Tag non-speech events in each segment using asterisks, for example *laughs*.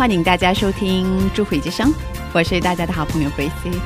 欢迎大家收听《智慧之声》，我是大家的好朋友 Gracie。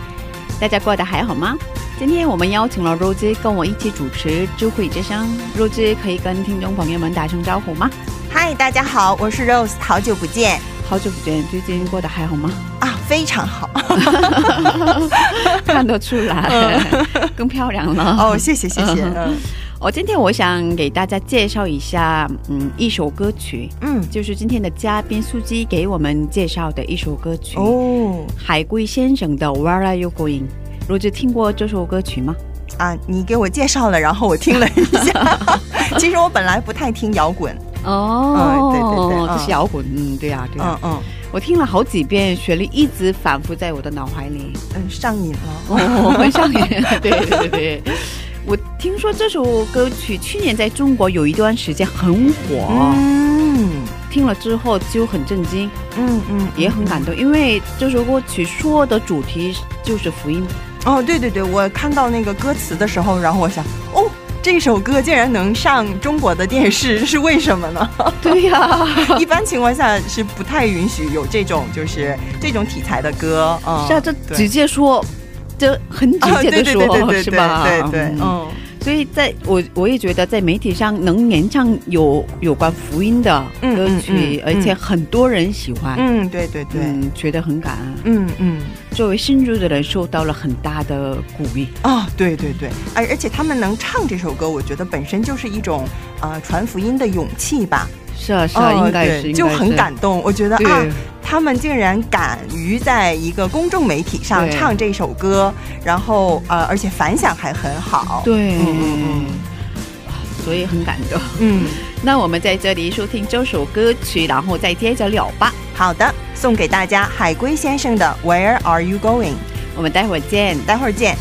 大家过得还好吗？今天我们邀请了 Rose 跟我一起主持《智慧之声》，Rose 可以跟听众朋友们打声招呼吗？嗨，大家好，我是 Rose，好久不见好久不见，最近过得还好吗？啊，非常好 *laughs* 看得出来，*laughs* 更漂亮了。哦，谢谢谢谢，嗯我今天我想给大家介绍一下，嗯，一首歌曲，嗯，就是今天的嘉宾苏基给我们介绍的一首歌曲。哦。海龟先生的《Where Are You Going》，罗志听过这首歌曲吗？啊，你给我介绍了，然后我听了一下，*laughs* 其实我本来不太听摇滚，哦。嗯对对对嗯这是摇滚，嗯，对呀、对呀、嗯嗯。我听了好几遍，旋律一直反复在我的脑海里，嗯，上瘾了，哦，很上瘾。对对对对，我听说这首歌曲去年在中国有一段时间很火，嗯。听了之后就很震惊，嗯嗯，也很感动，因为这首歌曲说的主题就是福音。哦，对对对，我看到那个歌词的时候，然后我想，哦，这首歌竟然能上中国的电视，是为什么呢？*laughs* 对呀、*laughs* 一般情况下是不太允许有这种就是这种题材的歌，嗯，是啊，这直接说，这很直啊，接的说，对对对对对是吧？对对，嗯嗯所以在我我也觉得在媒体上能演唱有有关福音的嗯歌曲，嗯嗯而且很多人喜欢，嗯，对对对，嗯，觉得很感恩。嗯嗯。作为新入的人，受到了很大的鼓励。啊，对对对，而而且他们能唱这首歌，我觉得本身就是一种呃传福音的勇气吧。是啊，是啊，哦应该是，就很。感动。我觉得，啊，他们竟然敢于在一个公众媒体上唱这首歌，然后呃，而且反响还很好。对，嗯嗯嗯所以很感动。嗯，那我们在这里收听这首歌曲，然后再接着聊吧。好的，送给大家海龟先生的 Where Are You Going？我们待会儿见。待会儿见。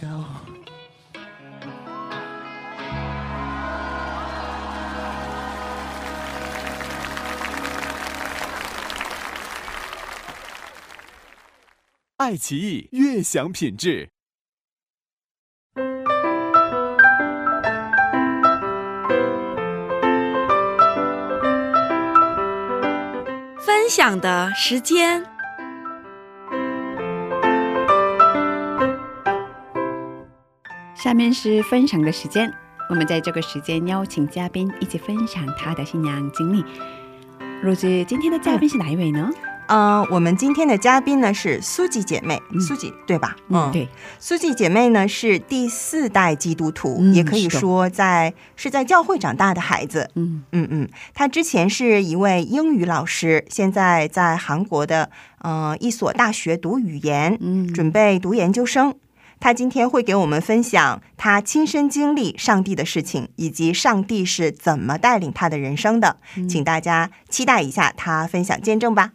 Go? 爱奇艺悦享品质。分享的时间。下面是分享的时间，我们在这个时间邀请嘉宾一起分享他的信仰经历。若子，今天的嘉宾是哪一位呢？嗯、我们今天的嘉宾呢是苏吉姐妹，苏吉对吧？嗯对，苏吉姐妹呢是第四代基督徒，嗯也可以说在是在教会长大的孩子。嗯嗯嗯，她之前是一位英语老师，现在在韩国的呃一所大学读语言，嗯，准备读研究生。她今天会给我们分享他亲身经历上帝的事情，以及上帝是怎么带领他的人生的。嗯请大家期待一下他分享见证吧。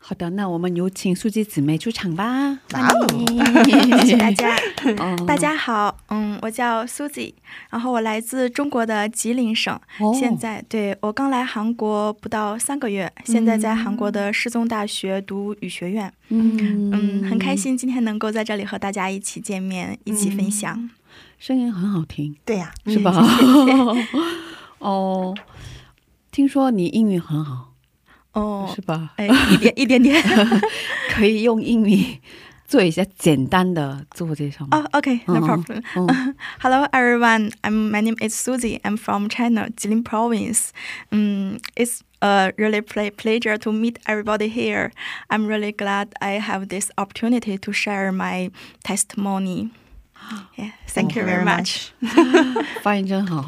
好的，那我们有请苏吉姊妹出场吧。欢迎。*laughs* 谢谢大家。*laughs* 哦。大家好，嗯，我叫 Suzy，然后我来自中国的吉林省，哦。现在对我刚来韩国不到三个月，现在在韩国的世宗大学读语学院，嗯。嗯，很开，心今天能够在这里和大家一起见面，一起分享。声音很好听，对呀、是吧？*laughs* 哦，听说你英语很好，哦是，吧？哎，一点一点点。可以用英语做一下简单的自我介绍吗？ Oh, okay, no 嗯 *laughs* problem. *laughs* 嗯 Hello, everyone. I'm my name is Suzy. I'm from China, Jilin Province. Um, it's a really ple- pleasure to meet everybody here. I'm really glad I have this opportunity to share my testimony. Yeah, thank you very much. *laughs* 发音真好，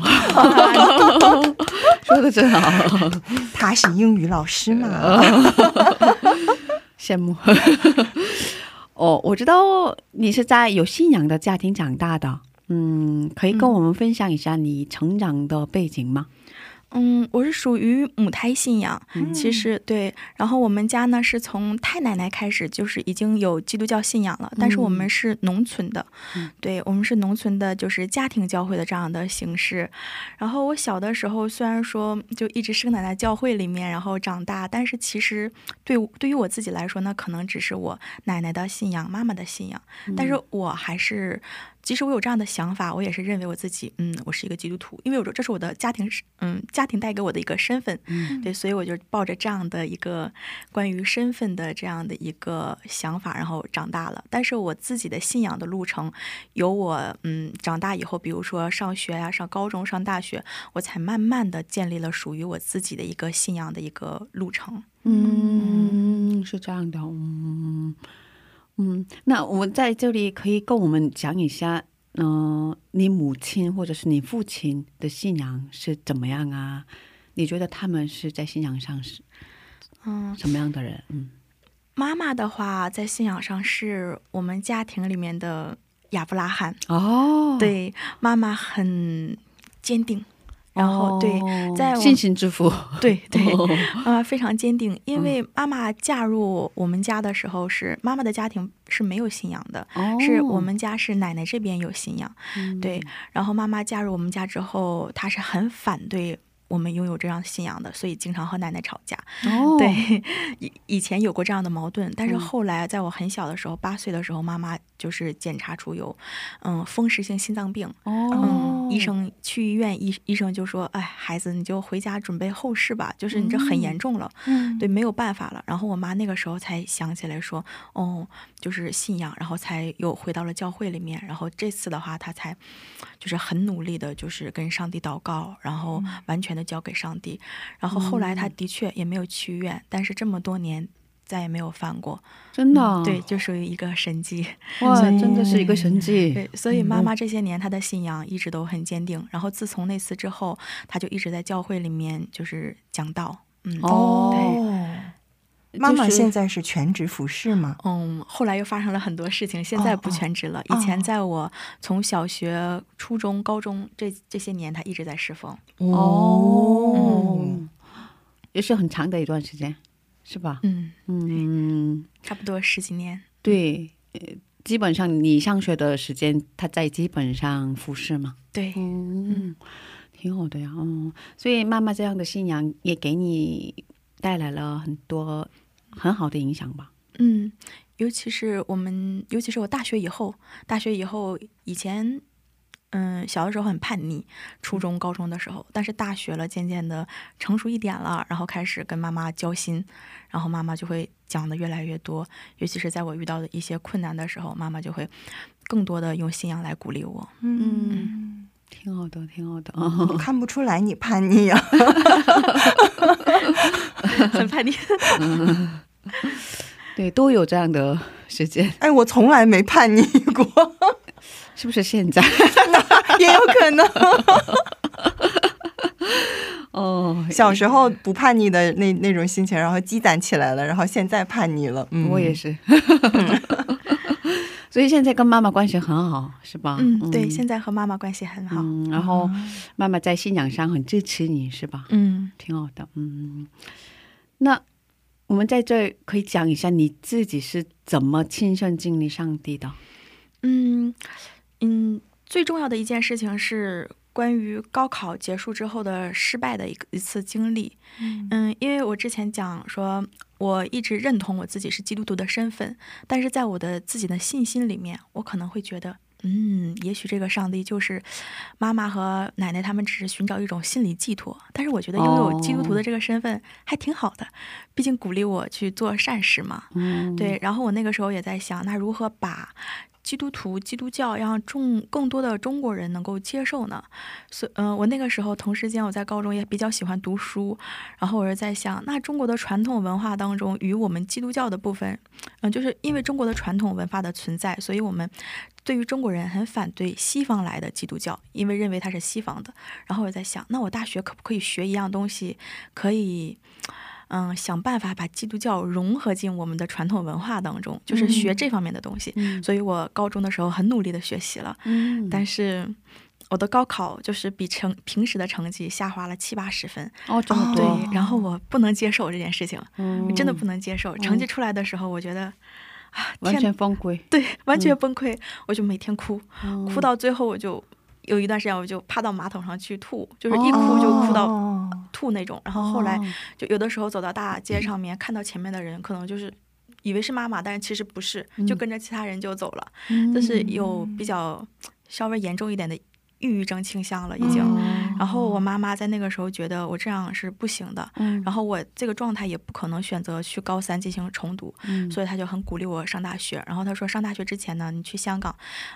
说的真好，*laughs* 他是英语老师嘛？*laughs* 羡慕。哦，我知道你是在有信仰的家庭长大的，嗯，可以跟我们分享一下你成长的背景吗？嗯，我是属于母胎信仰，其实对。然后我们家呢是从太奶奶开始就是已经有基督教信仰了，但是我们是农村的，嗯对我们是农村的，就是家庭教会的这样的形式。然后我小的时候虽然说就一直生长在教会里面，然后长大，但是其实对对于我自己来说呢，可能只是我奶奶的信仰、妈妈的信仰，但是我还是。即使我有这样的想法，我也是认为我自己，嗯，我是一个基督徒，因为我说这是我的家庭，嗯，家庭带给我的一个身份，嗯对，所以我就抱着这样的一个关于身份的这样的一个想法，然后长大了。但是我自己的信仰的路程，由我嗯长大以后，比如说上学呀、上高中、上大学，我才慢慢的建立了属于我自己的一个信仰的一个路程。嗯，是这样的，嗯嗯，那我们在这里可以跟我们讲一下，嗯、你母亲或者是你父亲的信仰是怎么样啊？你觉得他们是在信仰上是嗯，什么样的人？嗯妈妈的话，在信仰上是我们家庭里面的亚伯拉罕。哦，对，妈妈很坚定，然后、对，在我信心之父，对对，哦妈妈非常坚定，因为妈妈嫁入我们家的时候是妈妈的家庭是没有信仰的，哦是我们家是奶奶这边有信仰，嗯对，然后妈妈嫁入我们家之后，她是很反对。我们拥有这样信仰的，所以经常和奶奶吵架。哦，对，以以前有过这样的矛盾，但是嗯后来在我很小的时候，八岁的时候，妈妈就是检查出有，嗯，风湿性心脏病。哦嗯，医生去医院，医医生就说：“哎，孩子，你就回家准备后事吧，就是你这很严重了，嗯对，没有办法了。”然后我妈那个时候才想起来说：“哦，就是信仰，然后才又回到了教会里面。然后这次的话，她才就是很努力的，就是跟上帝祷告，然后完全的交给上帝。然后后来他的确也没有去医院，但是这么多年再也没有犯过。真的哦，对，就属于一个神迹。*laughs* 哇，真的是一个神迹，*laughs* 对，所以妈妈这些年她的信仰一直都很坚定。然后自从那次之后，她就一直在教会里面就是讲道。嗯，哦对，妈妈现在是全职服侍吗？嗯，后来又发生了很多事情，现在不全职了。以前在我从小学、初中、高中这这些年，她一直在侍奉。哦，也是很长的一段时间，是吧？嗯，嗯，差不多十几年。对，呃基本上你上学的时间，她在基本上服侍嘛。对，嗯，挺好的呀。嗯，所以妈妈这样的信仰也给你带来了很多很好的影响吧？嗯，尤其是我们，尤其是我大学以后，大学以后，以前，嗯，小的时候很叛逆，初中、高中的时候，但是大学了，渐渐的成熟一点了，然后开始跟妈妈交心，然后妈妈就会讲的越来越多，尤其是在我遇到的一些困难的时候，妈妈就会更多的用信仰来鼓励我。嗯，挺好的，挺好的。我 *laughs* 看不出来你叛逆啊。*laughs* 很叛逆，*laughs* 对，都有这样的时间，哎，我从来没叛逆过，是不是？现在也有可能。哦，小时候不叛逆的那那种心情，然后积攒起来了，然后现在叛逆了。嗯，我也是。所以现在跟妈妈关系很好，是吧？嗯，对，现在和妈妈关系很好。嗯，然后妈妈在信仰上很支持你，是吧？嗯挺好的。嗯，那我们在这可以讲一下你自己是怎么亲身经历上帝的？嗯嗯，最重要的一件事情是关于高考结束之后的失败的一个一次经历。嗯，因为我之前讲说，我一直认同我自己是基督徒的身份，但是在我的自己的信心里面，我可能会觉得。嗯，也许这个上帝就是妈妈和奶奶他们只是寻找一种心理寄托，但是我觉得拥有基督徒的这个身份还挺好的，毕竟鼓励我去做善事嘛。嗯，对，然后我那个时候也在想，那如何把基督徒、基督教让中更多的中国人能够接受呢？所嗯、我那个时候同时间我在高中也比较喜欢读书，然后我是在想，那中国的传统文化当中与我们基督教的部分，嗯、就是因为中国的传统文化的存在，所以我们对于中国人很反对西方来的基督教，因为认为它是西方的。然后我在想，那我大学可不可以学一样东西，可以？嗯，想办法把基督教融合进我们的传统文化当中，就是学这方面的东西。嗯所以我高中的时候很努力的学习了，嗯，但是我的高考就是比成平时的成绩下滑了七八十分。哦，这么对多，，然后我不能接受这件事情，嗯真的不能接受。成绩出来的时候，我觉得啊，完天全崩溃，对，完全崩溃，我就每天哭，嗯哭到最后我就有一段时间我就趴到马桶上去吐，就是一哭就哭到哦吐那种。然后后来哦就有的时候走到大街上面，看到前面的人，可能就是以为是妈妈，但是其实不是，就跟着其他人就走了，嗯。就是有比较稍微严重一点的抑郁症倾向了已经。哦然后我妈妈在那个时候觉得我这样是不行的，嗯然后我这个状态也不可能选择去高三进行重读，嗯所以她就很鼓励我上大学。然后她说上大学之前呢，你去香港，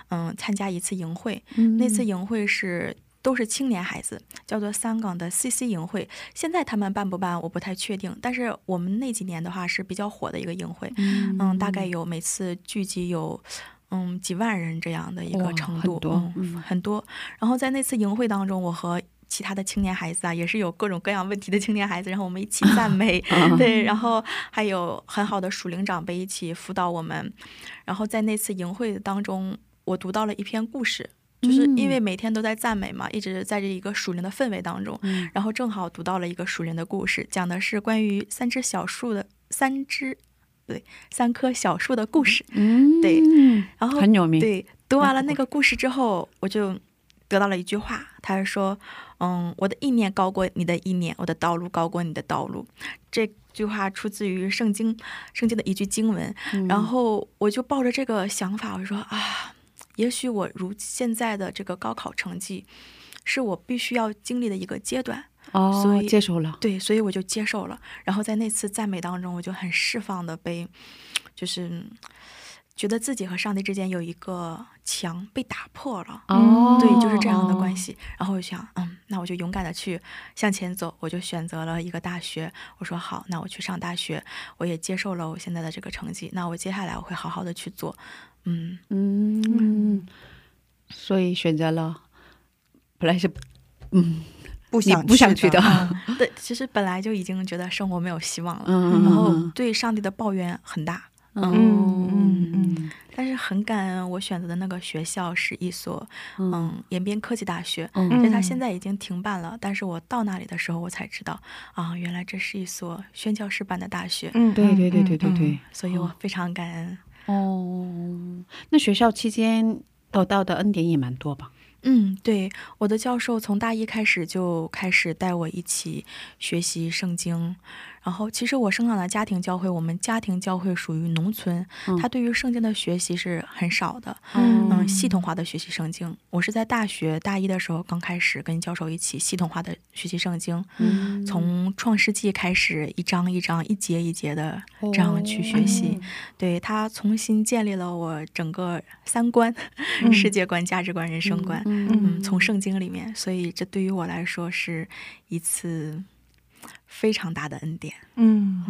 嗯，参加一次营会，嗯那次营会是。都是青年孩子，叫做香港的 CC 营会。现在他们办不办，我不太确定。但是我们那几年的话是比较火的一个营会，嗯，大概有每次聚集有嗯几万人这样的一个程度，很多嗯，嗯很多。然后在那次营会当中，我和其他的青年孩子啊，也是有各种各样问题的青年孩子，然后我们一起 *laughs* 赞美，*laughs* 对，然后还有很好的属灵长辈一起辅导我们。然后在那次营会当中，我读到了一篇故事。就是因嗯为每天都在赞美嘛，一直在这一个属灵的氛围当中，嗯然后正好读到了一个属灵的故事，讲的是关于三只小树的三只，不对，三棵小树的故事。嗯，对然后很有名。对，读完了那个故事之后，我就得到了一句话，他是说：“嗯，我的意念高过你的意念，我的道路高过你的道路。”这句话出自于圣经，圣经的一句经文。嗯然后我就抱着这个想法，我说啊，也许我如现在的这个高考成绩，是我必须要经历的一个阶段。哦，所以接受了。对，所以我就接受了。然后在那次赞美当中，我就很释放的被，就是觉得自己和上帝之间有一个墙被打破了。哦，对，就是这样的关系。然后我想，嗯，那我就勇敢的去向前走，我就选择了一个大学。我说好，那我去上大学，我也接受了我现在的这个成绩。那我接下来我会好好的去做。嗯，嗯，所以选择了，本来是不想不想去的嗯 *laughs* 对，其实本来就已经觉得生活没有希望了，嗯然后对上帝的抱怨很大。嗯嗯嗯但是很感恩，我选择的那个学校是一所嗯延边科技大学，嗯所以它现在已经停办了。但是我到那里的时候，我才知道啊，原来这是一所宣教师办的大学，嗯，对对对对对嗯对，所以我非常感恩。哦，那学校期间得到的恩典也蛮多吧？嗯，对，我的教授从大一开始就开始带我一起学习圣经。然后，其实我生长的家庭教会，我们家庭教会属于农村，嗯他对于圣经的学习是很少的。嗯嗯，系统化的学习圣经。我是在大学大一的时候刚开始跟教授一起系统化的学习圣经，嗯从创世纪开始，一章一章、一节一节的这样去学习。对他重新建立了我整个三观、嗯世界观、价值观、人生观。嗯嗯，从圣经里面，所以这对于我来说是一次非常大的恩典。嗯。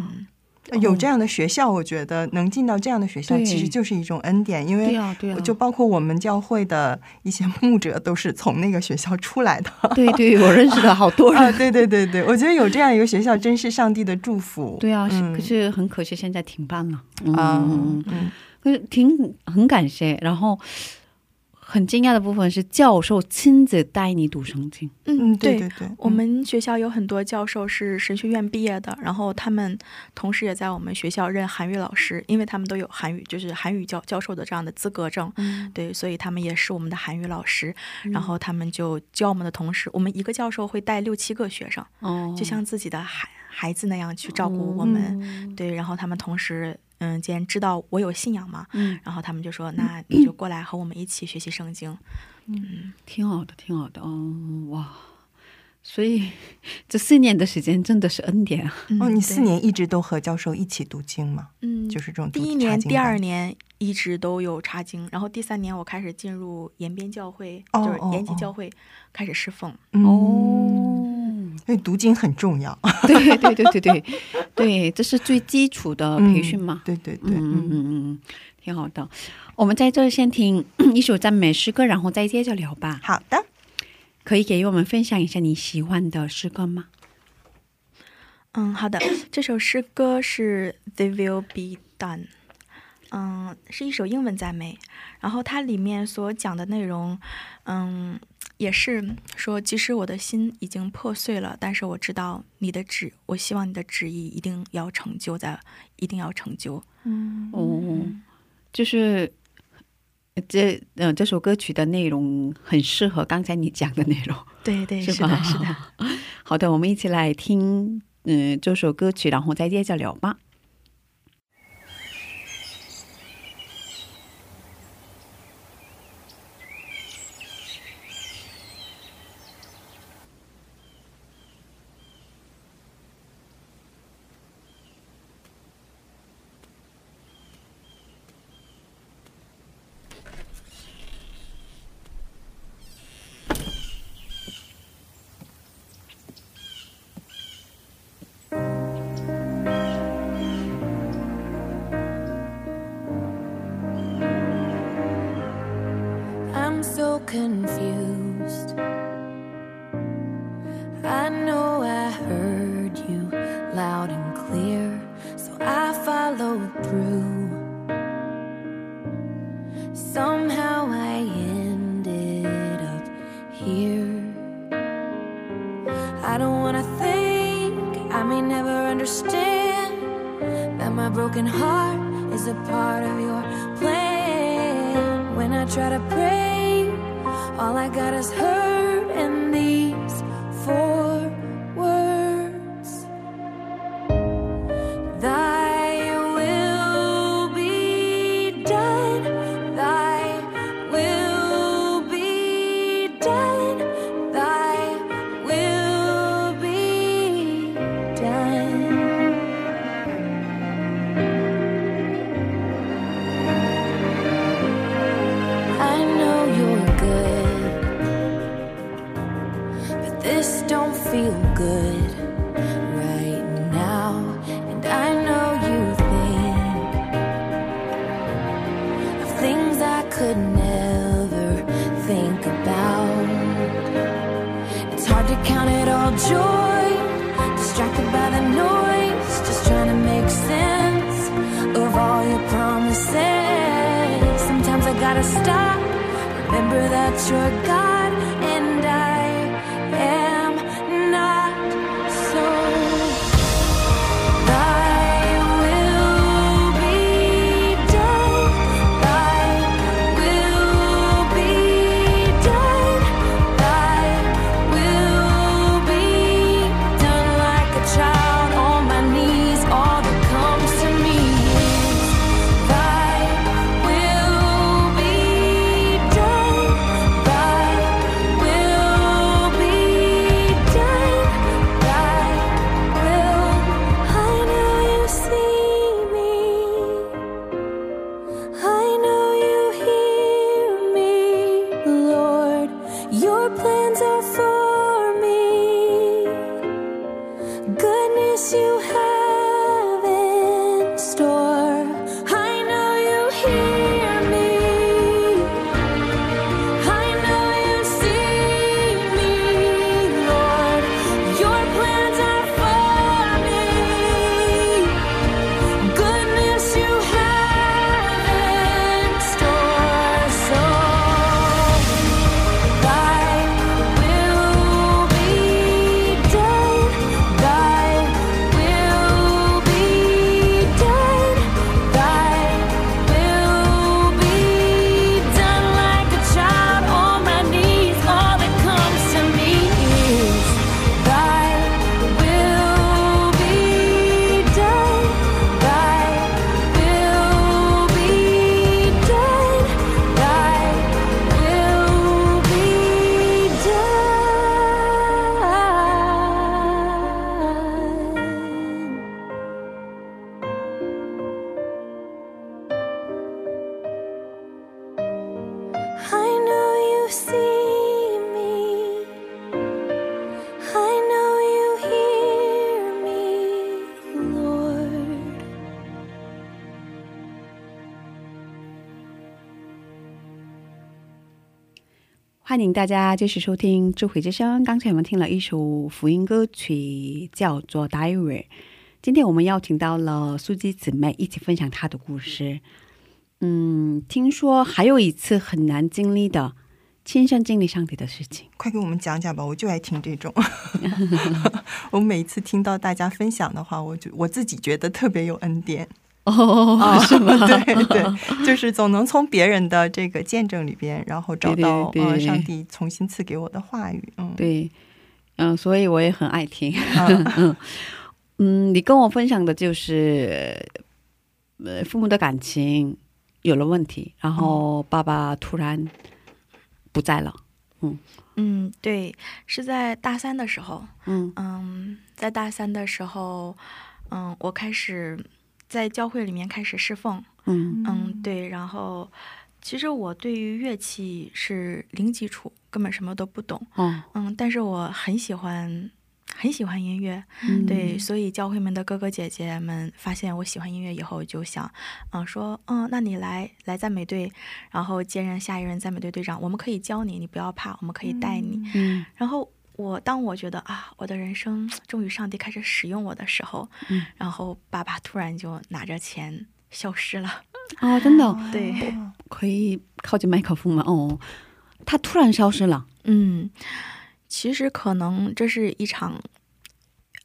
嗯，有这样的学校，我觉得能进到这样的学校，其实就是一种恩典，因为就包括我们教会的一些牧者都是从那个学校出来的。对对，我认识的好多 *laughs* 啊，人。对对对对，我觉得有这样一个学校，真是上帝的祝福。对啊，可是很可惜，现在停办了。嗯啊，嗯嗯嗯可是挺很感谢，然后很惊讶的部分是教授亲自带你读圣经。嗯，对对对对，我们学校有很多教授是神学院毕业的，然后他们同时也在我们学校任韩语老师，因为他们都有韩语，就是韩语教教授的这样的资格证。嗯对，所以他们也是我们的韩语老师。然后他们就教我们的同时，我们一个教授会带六七个学生，哦，就像自己的孩孩子那样去照顾我们。嗯对，然后他们同时，嗯，既然知道我有信仰嘛，嗯，然后他们就说：“那你就过来和我们一起学习圣经。嗯挺好的，挺好的。嗯，哇，所以这四年的时间真的是恩典啊。嗯”哦，你四，年一直都和教授一起读经吗？嗯，就是这种第一年、第二年一直都有查经，然后第三年我开始进入延边教会，哦就是哦哦延吉教会开始侍奉。嗯，所以读经很重要。*laughs* 对对对对对对，这是最基础的培训嘛。对对对，嗯嗯嗯嗯嗯，挺好的。我们在这先听一首赞美诗歌，然后再接着聊吧。好的，可以给我们分享一下你喜欢的诗歌吗？嗯，好的，这首诗歌是《They Will Be Done》，嗯，是一首英文赞美，然后它里面所讲的内容，嗯，也是说，即使我的心已经破碎了，但是我知道你的旨，我希望你的旨意一定要成就在，一定要成就。嗯哦，就是这呃这首歌曲的内容很适合刚才你讲的内容，*laughs* 对对，是吧？是的，是的。*laughs* 好的，我们一起来听嗯、呃这首歌曲，然后再接着聊吧。I gotta stop, remember that you're God and I 欢迎大家继续收听智慧之声。刚才我们听了一首福音歌曲，叫做《Diary》。今天我们邀请到了苏姬姊妹一起分享她的故事。嗯，听说还有一次很难经历的亲身经历上帝的事情。快给我们讲讲吧，我就爱听这种。*laughs* 我每次听到大家分享的话，我就我自己觉得特别有恩典。哦，是吗？*laughs* 对对，就是总能从别人的这个见证里边，然后找到呃上帝重新赐给我的话语。嗯，对，嗯，所以我也很爱听。*laughs* 嗯嗯，你跟我分享的就是，呃，父母的感情有了问题，然后爸爸突然不在了。嗯嗯，对，是在大三的时候，嗯嗯，在大三的时候，嗯，我开始在教会里面开始侍奉，嗯。嗯，对，然后其实我对于乐器是零基础，根本什么都不懂，哦，嗯，但是我很喜欢。很喜欢音乐，嗯。对，所以教会们的哥哥姐姐们发现我喜欢音乐以后，就想，嗯、说，嗯，那你来来赞美队，然后接任下一任赞美队队长，我们可以教你，你不要怕，我们可以带你。嗯。然后我当我觉得啊，我的人生终于上帝开始使用我的时候，嗯然后爸爸突然就拿着钱消失了。哦，真的哦对，可以靠近麦克风吗？哦，他突然消失了。嗯，其实可能这是一场，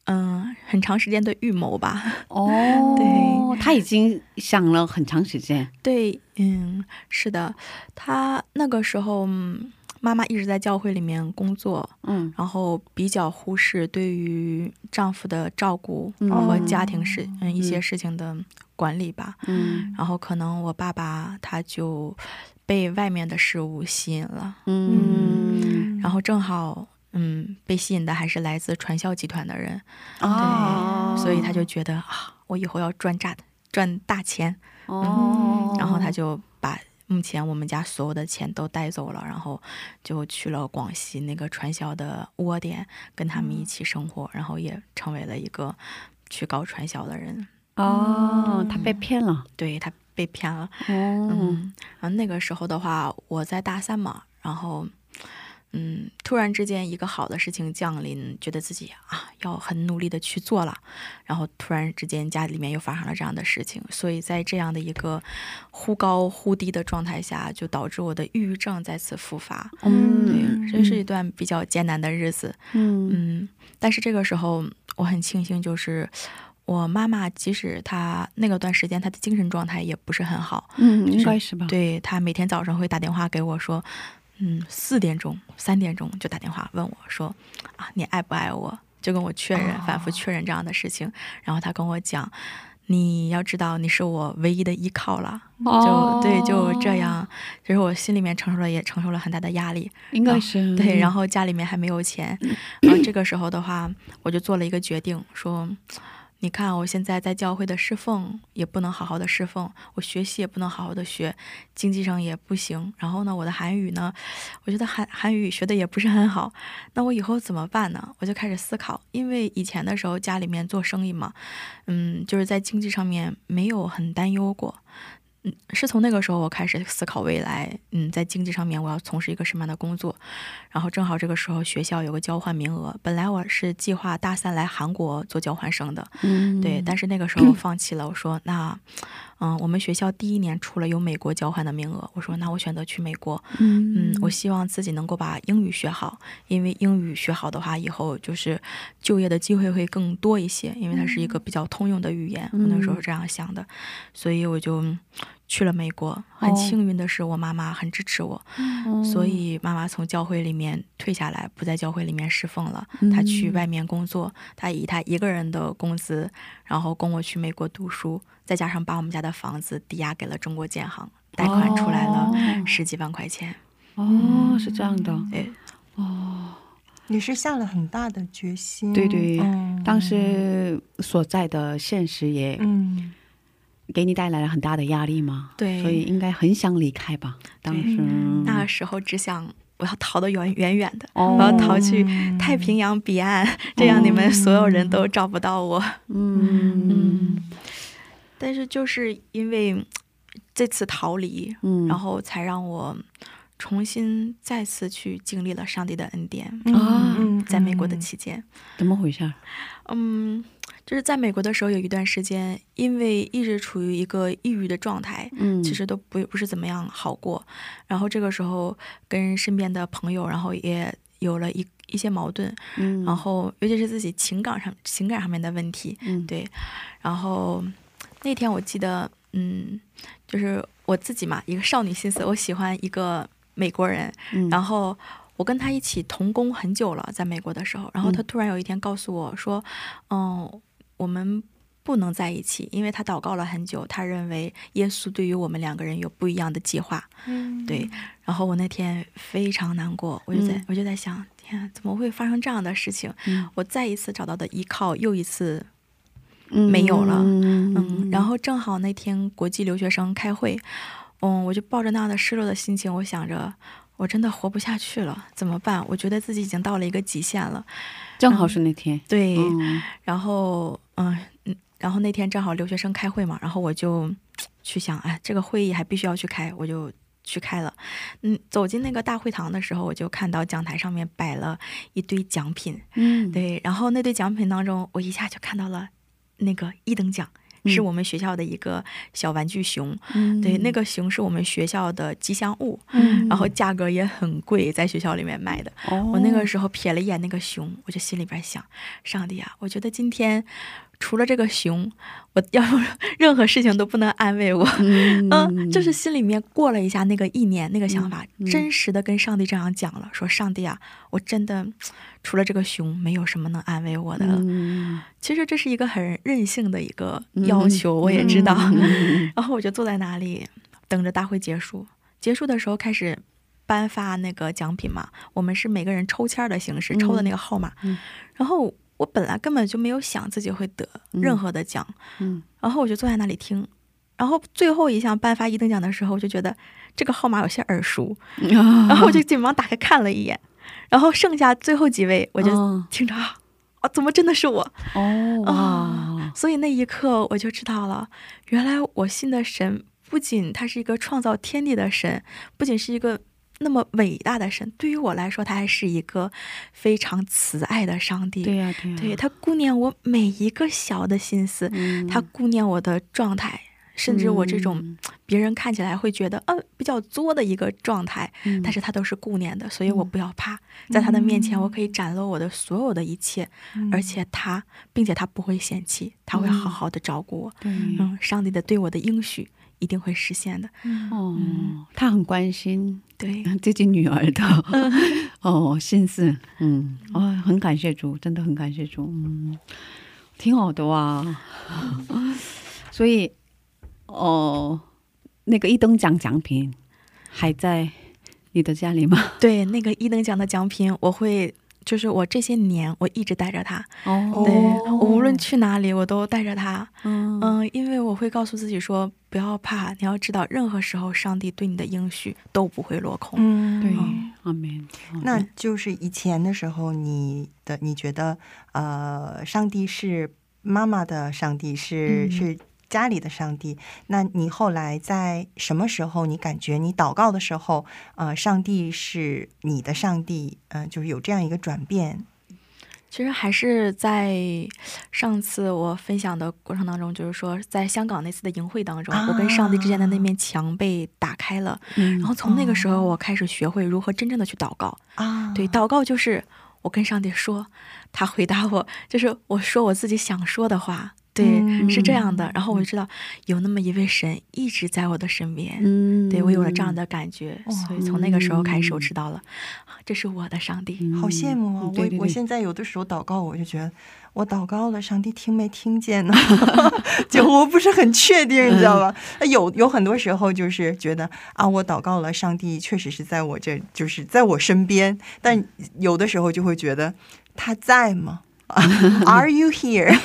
嗯、很长时间的预谋吧。*laughs* 哦，对，他已经想了很长时间。对，嗯，是的，他那个时候，嗯妈妈一直在教会里面工作，嗯。然后比较忽视对于丈夫的照顾嗯。和家庭事嗯一些事情的管理吧。嗯。然后可能我爸爸他就被外面的事物吸引了，嗯。然后正好嗯被吸引的还是来自传销集团的人，哦，所以他就觉得啊，我以后要赚大赚大钱，哦，然后他就把目前我们家所有的钱都带走了，然后就去了广西那个传销的窝点，跟他们一起生活，然后也成为了一个去搞传销的人。哦，他被骗了。对他被骗了，哦，嗯，然后那个时候的话，我在大三嘛，然后。嗯，突然之间一个好的事情降临，觉得自己啊要很努力的去做了，然后突然之间家里面又发生了这样的事情，所以在这样的一个忽高忽低的状态下，就导致我的抑郁症再次复发。嗯对，这是一段比较艰难的日子。嗯嗯，但是这个时候我很庆幸，就是我妈妈，即使她那个段时间她的精神状态也不是很好，嗯，应该是吧？，对她每天早上会打电话给我说，嗯，四点钟、三点钟就打电话问我说，啊，你爱不爱我？就跟我确认，反复确认这样的事情。然后他跟我讲，你要知道你是我唯一的依靠了。哦就对，就这，样，就是我心里面承受了，也承受了很大的压力。应该是对，然后家里面还没有钱，*clears throat* 然后这个时候的话，我就做了一个决定，说，你看我现在在教会的侍奉也不能好好的侍奉，我学习也不能好好的学，经济上也不行，然后呢，我的韩语呢，我觉得韩韩语学的也不是很好，那我以后怎么办呢？我就开始思考，因为以前的时候家里面做生意嘛，嗯，就是在经济上面没有很担忧过。嗯，是从那个时候我开始思考未来，嗯，在经济上面我要从事一个什么样的工作，然后正好这个时候学校有个交换名额，本来我是计划大三来韩国做交换生的，嗯，对，但是那个时候我放弃了，我说那，嗯，我们学校第一年出了有美国交换的名额，我说那我选择去美国，嗯。嗯，我希望自己能够把英语学好，因为英语学好的话，以后就是就业的机会会更多一些，因为它是一个比较通用的语言。我那时候是这样想的，所以我就嗯去了美国。很哦幸运的是，我妈妈很支持我，哦所以妈妈从教会里面退下来，不在教会里面侍奉了。嗯她去外面工作，她以她一个人的工资，然后供我去美国读书，再加上把我们家的房子抵押给了中国建行，贷款出来了哦十几万块钱。哦，是这样的，对，你是下了很大的决心，对对嗯当时所在的现实也嗯给你带来了很大的压力吗，对。所以应该很想离开吧？当时。那时候只想我要逃得远远远的，哦。我要逃去太平洋彼岸，这样你们所有人都找不到我。嗯。但是就是因为这次逃离，嗯，然后才让我重新再次去经历了上帝的恩典。啊嗯在美国的期间，怎么回事？嗯，就是在美国的时候有一段时间，因为一直处于一个抑郁的状态，嗯，其实都不不是怎么样好过。然后这个时候跟身边的朋友，然后也有了一一些矛盾，嗯，然后尤其是自己情感上情感上面的问题，嗯对。然后那天我记得，嗯，就是我自己嘛，一个少女心思，我喜欢一个美国人，嗯然后。我跟他一起同工很久了，在美国的时候，然后他嗯突然有一天告诉我说：“嗯，我们不能在一起，因为他祷告了很久，他认为耶稣对于我们两个人有不一样的计划。”嗯对，然后我那天非常难过，我就在、嗯我就在想，天啊，怎么会发生这样的事情？嗯我再一次找到的依靠，又一次嗯没有了嗯嗯，然后正好那天国际留学生开会，嗯，我就抱着那样的失落的心情，我想着我真的活不下去了，怎么办？我觉得自己已经到了一个极限了。正好是那天，对，嗯然后嗯嗯，然后那天正好留学生开会嘛，然后我就去想，哎，这个会议还必须要去开，我就去开了。嗯，走进那个大会堂的时候，我就看到讲台上面摆了一堆奖品，嗯，对，然后那堆奖品当中，我一下就看到了那个一等奖。是我们学校的一个小玩具熊。嗯对，那个熊是我们学校的吉祥物，嗯然后价格也很贵，在学校里面卖的。哦我那个时候瞥了一眼那个熊，我就心里边想：上帝啊，我觉得今天除了这个熊，我要 *laughs* 任何事情都不能安慰我。嗯 *laughs* 嗯，就是心里面过了一下那个意念，那个想法，嗯真实的跟上帝这样讲了，说上帝啊，我真的除了这个熊，没有什么能安慰我的了。嗯其实这是一个很任性的一个要求，我也知道。嗯 *laughs* 然后我就坐在那里等着大会结束，结束的时候开始颁发那个奖品嘛，我们是每个人抽签儿的形式，嗯抽的那个号码。嗯然后我本来根本就没有想自己会得任何的奖，嗯然后我就坐在那里听。然后最后一项颁发一等奖的时候，我就觉得这个号码有些耳熟，*laughs* 嗯然后我就紧忙打开看了一眼，然后剩下最后几位，我就哦听着啊，啊，怎么真的是我？哦啊，所以那一刻我就知道了，原来我信的神不仅他是一个创造天地的神，不仅是一个那么伟大的神，对于我来说，他还是一个非常慈爱的上帝。对呀对呀，对他顾念我每一个小的心思，嗯。他顾念我的状态。甚至我这种嗯。别人看起来会觉得，呃，比较作的一个状态，嗯。但是他都是顾念的，所以我不要怕，在他的面前，我可以展露我的所有的一切，而且他，并且他不会嫌弃，他会好好的照顾我。对。嗯，上帝的对我的应许一定会实现的。哦，他很关心对，*laughs* 自己女儿的 *laughs* 哦心思，嗯，哦，很感谢主，真的很感谢主，嗯，挺好的哇。所以，哦，那个一等奖奖品还在你的家里吗？对，那个一等奖的奖品，我会。就是我这些年，我一直带着他。哦对我无论去哪里，我都带着他。嗯嗯，因为我会告诉自己说，不要怕，你要知道，任何时候上帝对你的应许都不会落空。嗯，对嗯，阿门。那就是以前的时候，你的你觉得呃，上帝是妈妈的上帝，是、嗯是家里的上帝。那你后来在什么时候，你感觉你祷告的时候，呃，上帝是你的上帝？嗯、就是有这样一个转变。其实还是在上次我分享的过程当中，就是说，在香港那次的营会当中，啊我跟上帝之间的那面墙被打开了。嗯然后从那个时候，我开始学会如何真正的去祷告。啊，对，祷告就是我跟上帝说，他回答我，就是我说我自己想说的话。对，嗯是这样的。然后我就知道有那么一位神一直在我的身边。嗯对我有了这样的感觉，所以从那个时候开始，我知道了，啊这是我的上帝。好羡慕啊！嗯对对对我我现在有的时候祷告，我就觉得我祷告了，上帝听没听见呢？*laughs* 就 *laughs* 我不是很确定，你知道吧？嗯有有很多时候就是觉得啊，我祷告了，上帝确实是在我这，就是在我身边，但有的时候就会觉得他在吗 *laughs* Are you here？*laughs*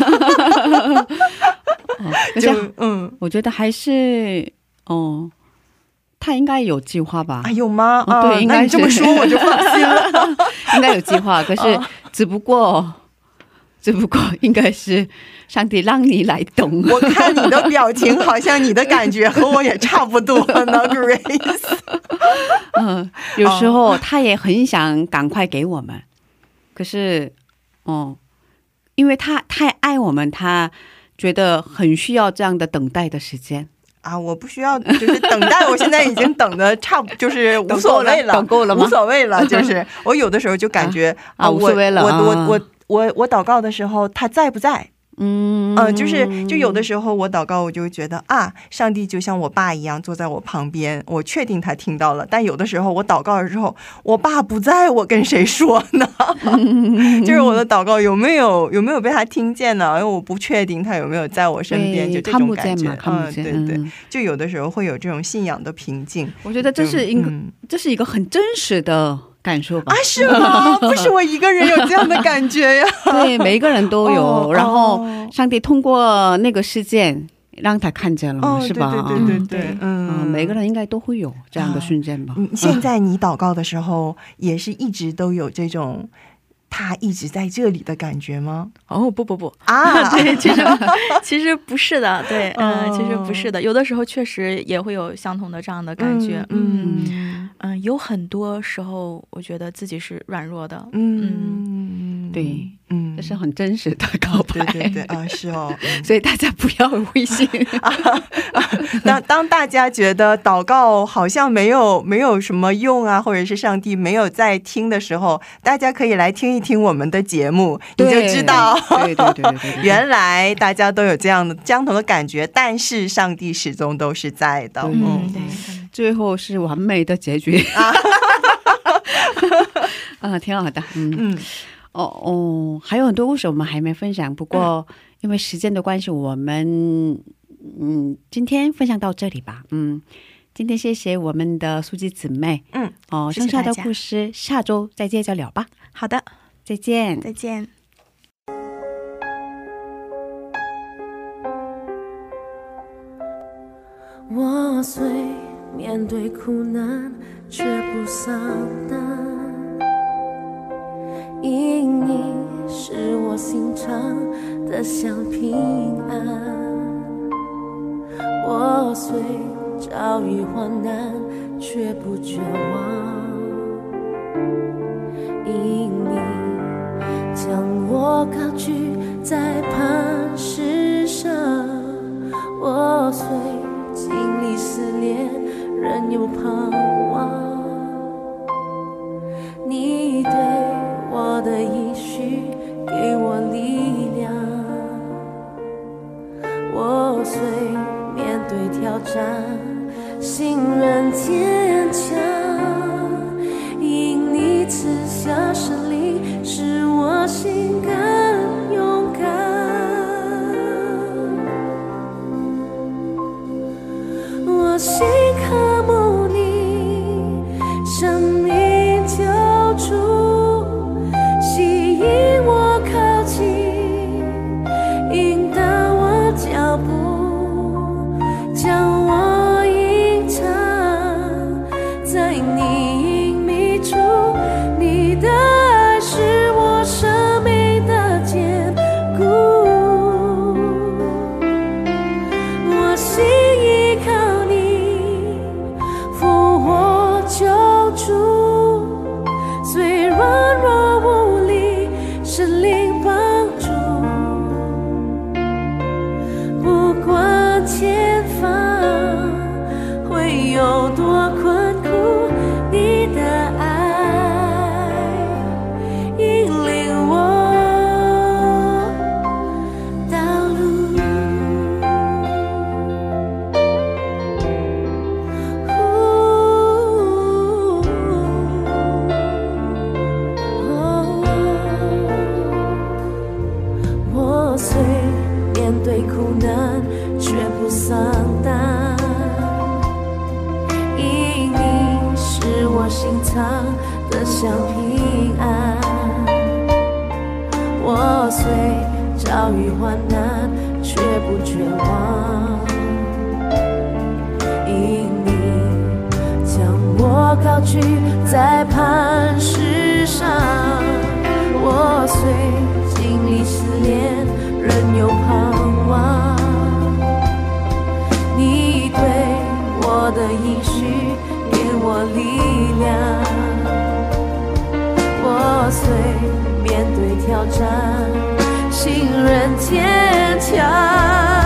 就嗯我觉得还是哦，他应该有计划吧啊，？有吗？对应该这么说我就放心了。*laughs* 应该有计划，可是只不过，只不过应该是上帝让你来懂。我看你的表情，好像你的感觉和我也差不多呢，Grace。嗯，有时候他也很想赶快给我们，可是，哦，因为他太爱我们，他觉得很需要这样的等待的时间。啊，我不需要，就是等待，我现在已经等的差不，就是 *laughs* 无所谓了，等够了吗无所谓了，*laughs* 就是我有的时候就感觉啊无所谓了我我我我我祷告的时候，他在不在？嗯嗯、就是就有的时候我祷告，我就会觉得啊，上帝就像我爸一样坐在我旁边，我确定他听到了。但有的时候我祷告了之后，我爸不在，我跟谁说呢？*laughs* 就是我的祷告有没有有没有被他听见呢？因为我不确定他有没有在我身边，就这种感觉。嗯，对对，嗯就有的时候会有这种信仰的瓶颈。我觉得这是一个，嗯这是一个很真实的感受吧啊，。是吗？*laughs* 不是我一个人有这样的感觉呀。对，每一个人都有。哦然后哦上帝通过那个事件让他看见了，哦，是吧？对对对对嗯对，嗯，嗯，每个人应该都会有这样的瞬间吧。嗯，现在你祷告的时候，也是一直都有这种他一直在这里的感觉吗？哦，不不不，啊，*laughs* 对，其实其实不是的，对，嗯、哦其实不是的，有的时候确实也会有相同的这样的感觉，嗯嗯嗯嗯有很多时候我觉得自己是软弱的，嗯，对，嗯，这是很真实的告白。对对对啊，是哦。嗯 *laughs* 所以大家不要灰心。*laughs* 当当大家觉得祷告好像没有没有什么用啊，或者是上帝没有在听的时候，大家可以来听一听我们的节目，你就知道，对对对对对对 *laughs* 原来大家都有这样的相同的感觉，但是上帝始终都是在的。对嗯嗯，对，最后是完美的结局啊！啊，挺好的，嗯嗯哦哦，还有很多故事我们还没分享，不过因为时间的关系，我们嗯今天分享到这里吧，嗯。今天谢谢我们的苏记姊妹，嗯，哦，剩下的故事下周再接着聊吧，好的，再见。再见。我虽面对苦难，却不丧胆，因你使我心肠得享平安。我虽遭遇患难，却不绝望，因你将我高举在磐石上。我虽经历撕裂，仍有盼望。心藏得像平安。我虽遭遇患难，却不绝望。因你将我高举在磐石上，我虽经历思念，仍有盼望。你对我的应许我力量，我虽面对挑战，信任坚强。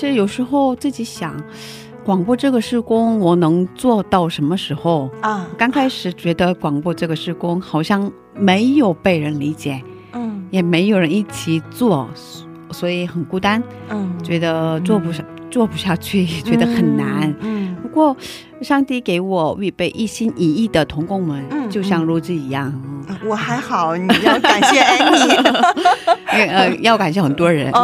其实有时候自己想，广播这个施工我能做到什么时候？啊，刚开始觉得广播这个施工好像没有被人理解，嗯也没有人一起做，所以很孤单，嗯，觉得做不下、做不下去，*laughs* 觉得很难。嗯不过，上帝给我预备一心一意的童工们，嗯就像如子一样，嗯，我还好，你要感谢安妮。*laughs* 呃，要感谢很多人。*laughs*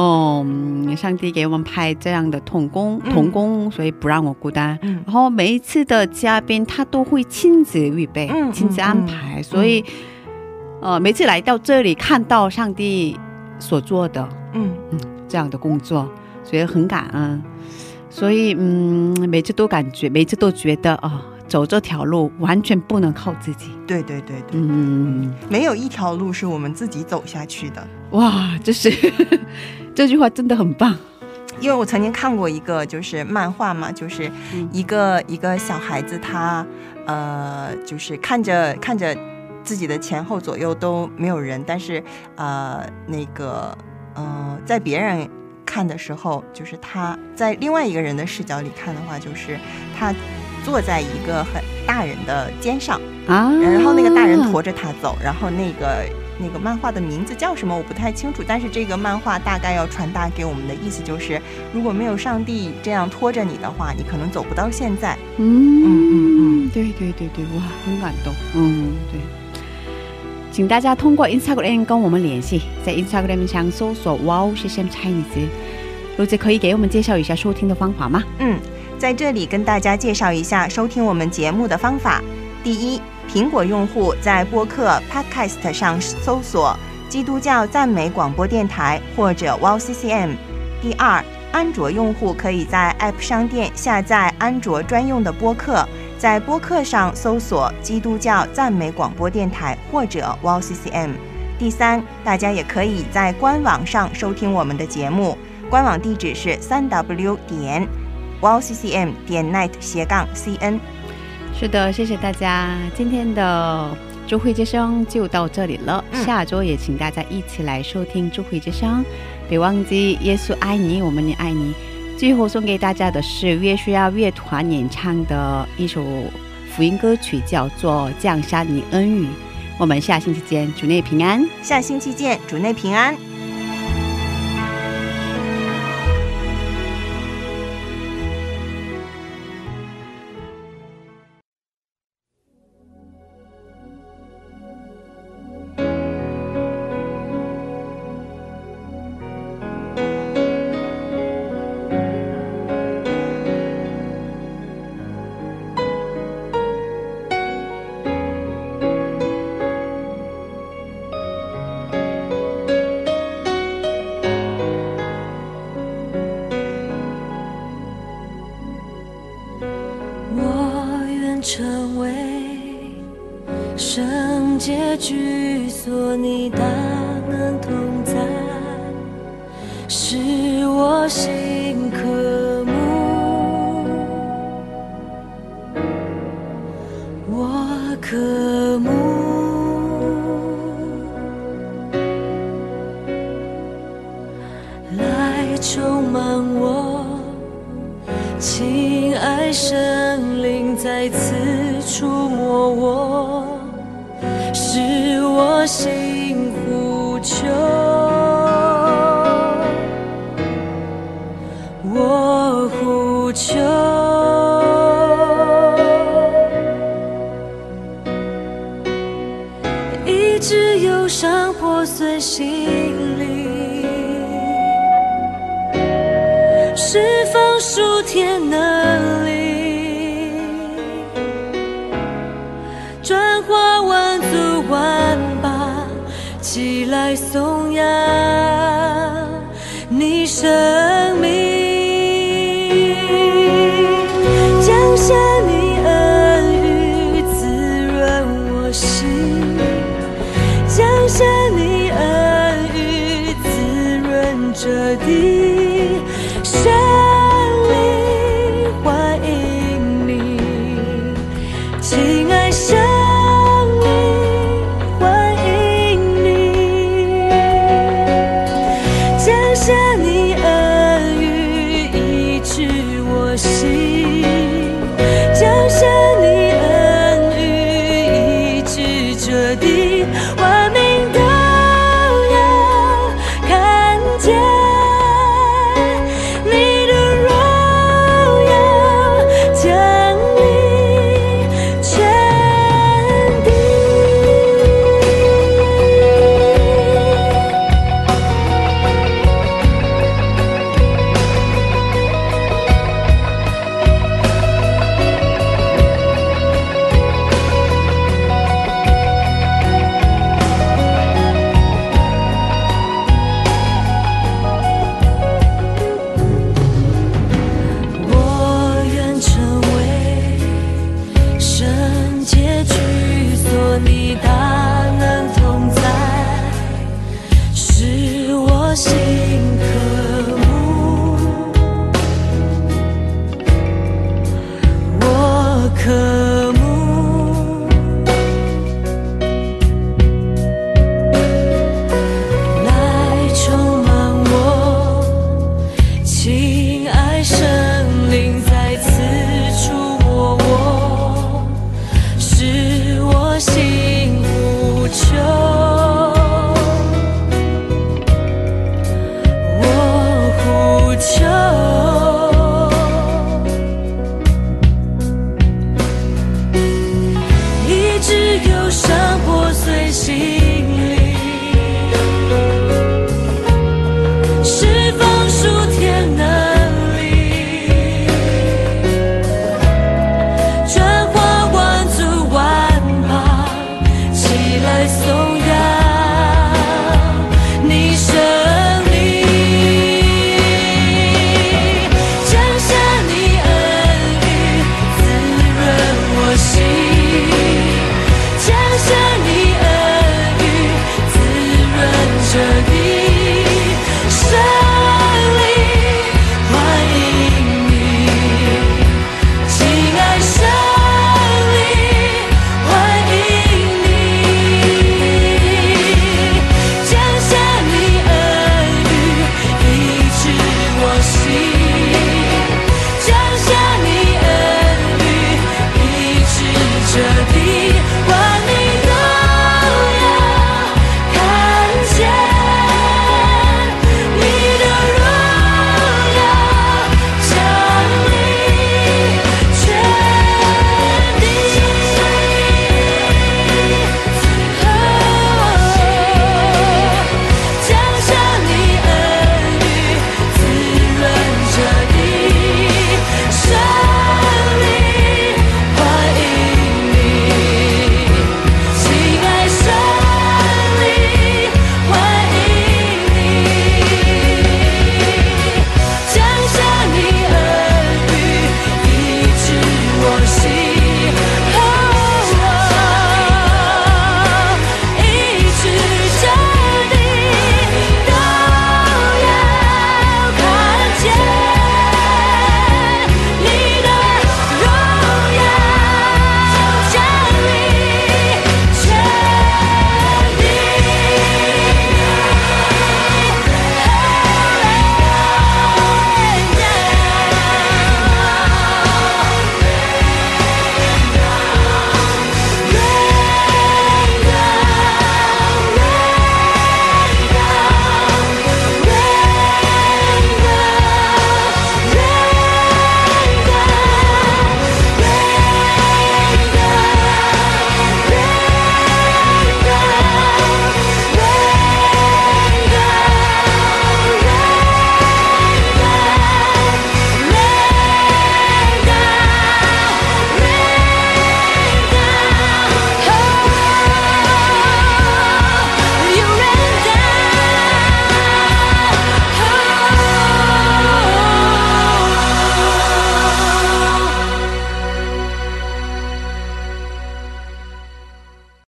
嗯上帝给我们派这样的童工，嗯童工，所以不让我孤单。嗯然后每一次的嘉宾，他都会亲自预备、嗯亲自安排，所以，呃，每次来到这里，看到上帝所做的嗯这样的工作，所以很感恩。所以，嗯，每次都感觉，每次都觉得啊、走这条路完全不能靠自己。对对对对，嗯，没有一条路是我们自己走下去的。哇，这是这句话真的很棒。因为我曾经看过一个就是漫画嘛，就是嗯一个、一个小孩子他呃就是看着看着自己的前后左右都没有人，但是呃那个呃在别人看的时候，就是他在另外一个人的视角里看的话，就是他坐在一个很大人的肩上，啊，然后那个大人驮着他走，然后那个那个漫画的名字叫什么我不太清楚，但是这个漫画大概要传达给我们的意思就是，如果没有上帝这样拖着你的话，你可能走不到现在。嗯嗯嗯嗯，对对对对，哇，很感动。嗯，对。请大家通过 Instagram 跟我们联系，在 Instagram 上搜索 “Wow CCM Chinese”。卢姐可以给我们介绍一下收听的方法吗？嗯，在这里跟大家介绍一下收听我们节目的方法。第一，苹果用户在播客 Podcast 上搜索“基督教赞美广播电台”或者 Wow CCM。第二，安卓用户可以在 App 商店下载安卓专用的播客，在播客上搜索“基督教赞美广播电台”或者 Wow CCM。第三，大家也可以在官网上收听我们的节目，官网地址是三 w 点 wowccm 点 net 斜杠 cn。是的，谢谢大家，今天的智慧之声就到这里了。嗯下周也请大家一起来收听智慧之声，别忘记耶稣爱你，我们也爱你。最后送给大家的是约书亚乐团演唱的一首福音歌曲，叫做《降下你恩雨》。我们下星期见，主内平安。下星期见，主内平安。心。降下你恩雨，滋润着地，